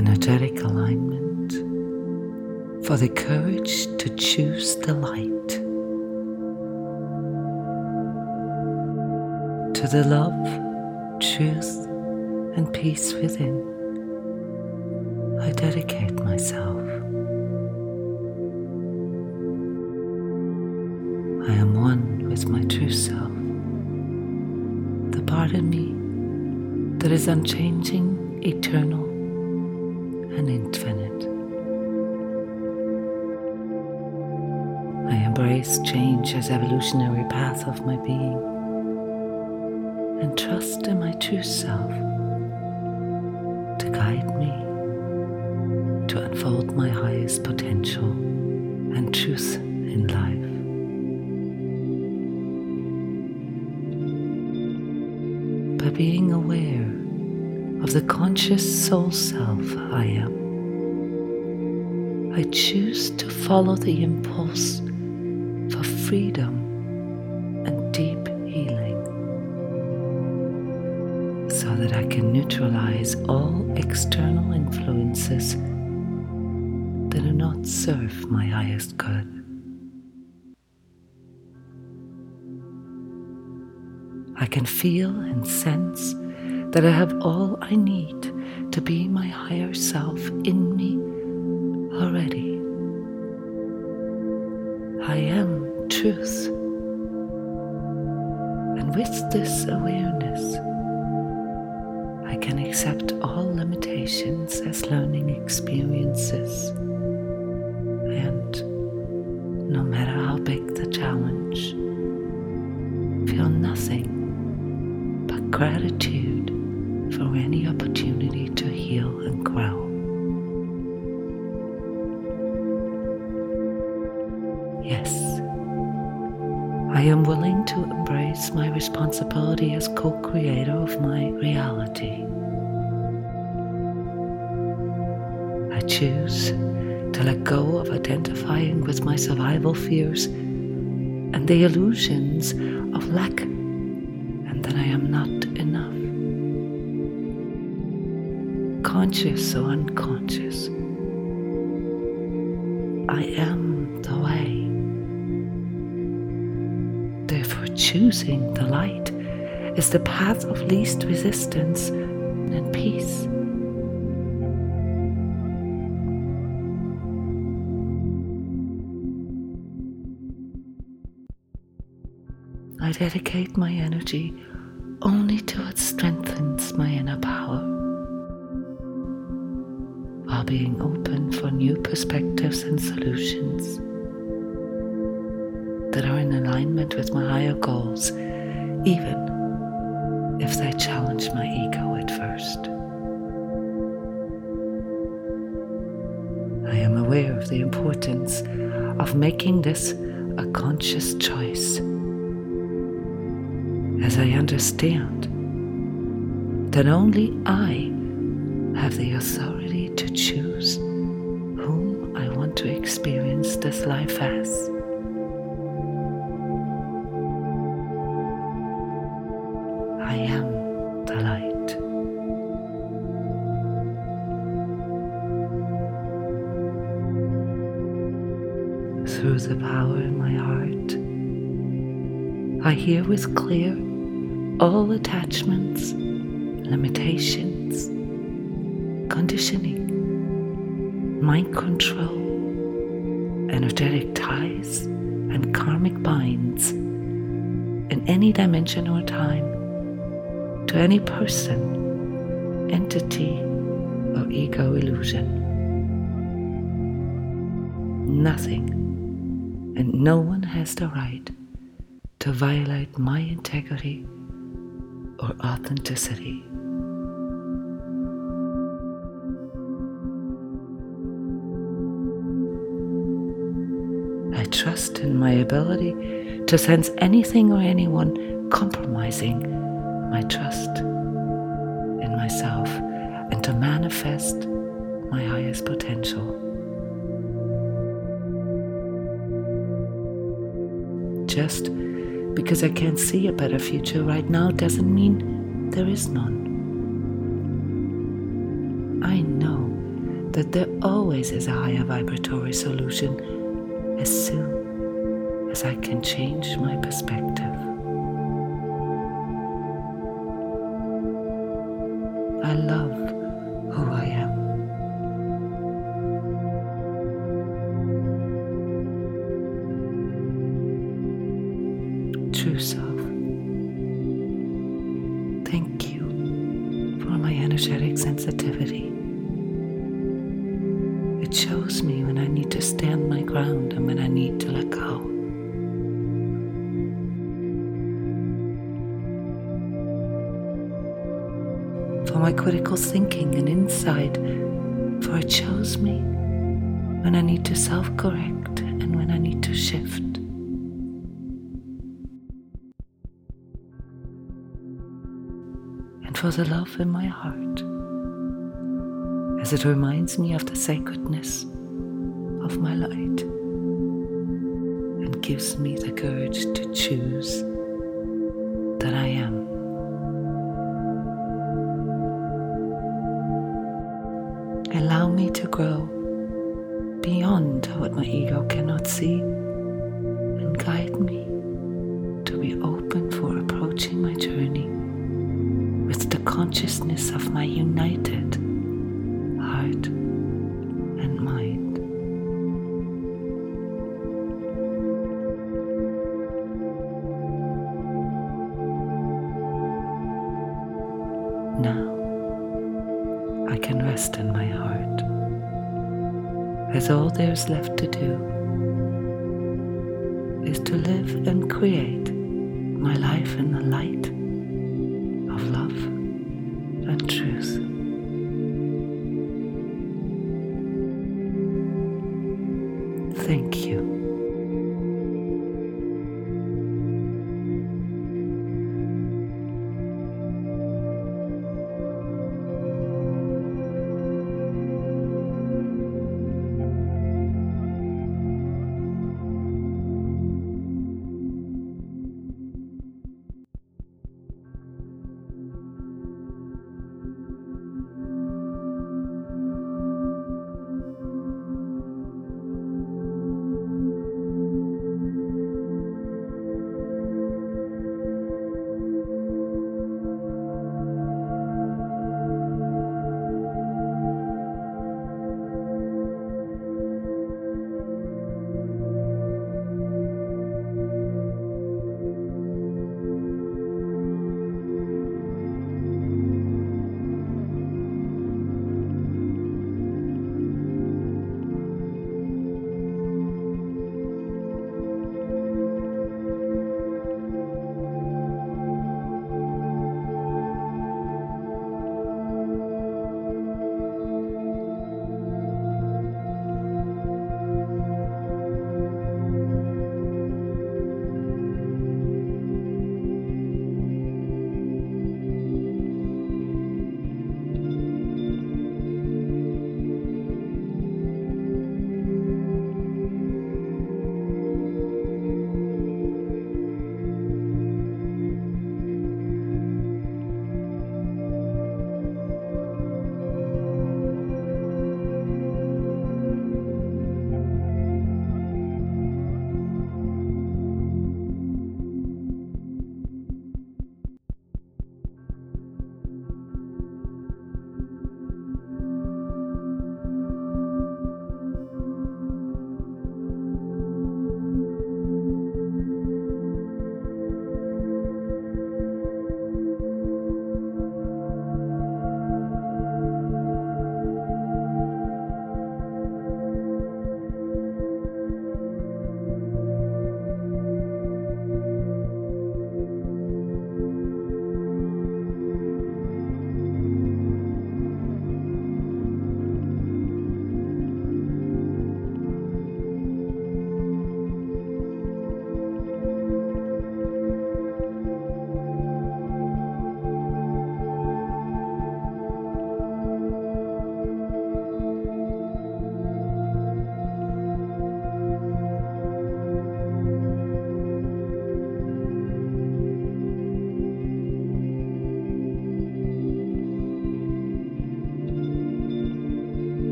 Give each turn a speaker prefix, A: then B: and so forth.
A: energetic alignment for the courage to choose the light, to the love, truth, and peace within. I dedicate myself. I am one with my true self, the part in me that is unchanging, eternal, and infinite. I embrace change as evolutionary path of my being and trust in my true self to guide me to unfold my highest potential and truth in life. By being aware of the conscious soul self I am, I choose to follow the impulse for freedom and deep healing so that I can neutralize all external influences that do not serve my highest good. I can feel and sense that I have all I need to be my higher self in me already. I am truth. And with this awareness, I can accept all limitations as learning experiences. And no matter how big the challenge, feel nothing but gratitude as co creator of my reality. I choose to let go of identifying with my survival fears and the illusions of lack and that I am not enough. Conscious or unconscious, I am the way. Therefore, choosing the light is the path of least resistance and peace. I dedicate my energy only to what strengthens my inner power, while being open for new perspectives and solutions that are in alignment with my higher goals, even if they challenge my ego at first. I am aware of the importance of making this a conscious choice as I understand that only I have the authority to choose whom I want to experience this life as. I hear with clear all attachments, limitations, conditioning, mind control, energetic ties, and karmic binds in any dimension or time to any person, entity, or ego illusion. Nothing and no one has the right to violate my integrity or authenticity. I trust in my ability to sense anything or anyone compromising my trust in myself and to manifest my highest potential. Just because I can't see a better future right now doesn't mean there is none. I know that there always is a higher vibratory solution as soon as I can change my perspective. Sensitivity. It shows me when I need to stand my ground and when I need to let go. For my critical thinking and insight, for it shows me when I need to self correct and when I need to shift. And for the love in my heart, as it reminds me of the sacredness of my light and gives me the courage to choose that I am. Allow me to grow beyond what my ego cannot see I can rest in my heart, as all there's left to do is to live and create my life in the light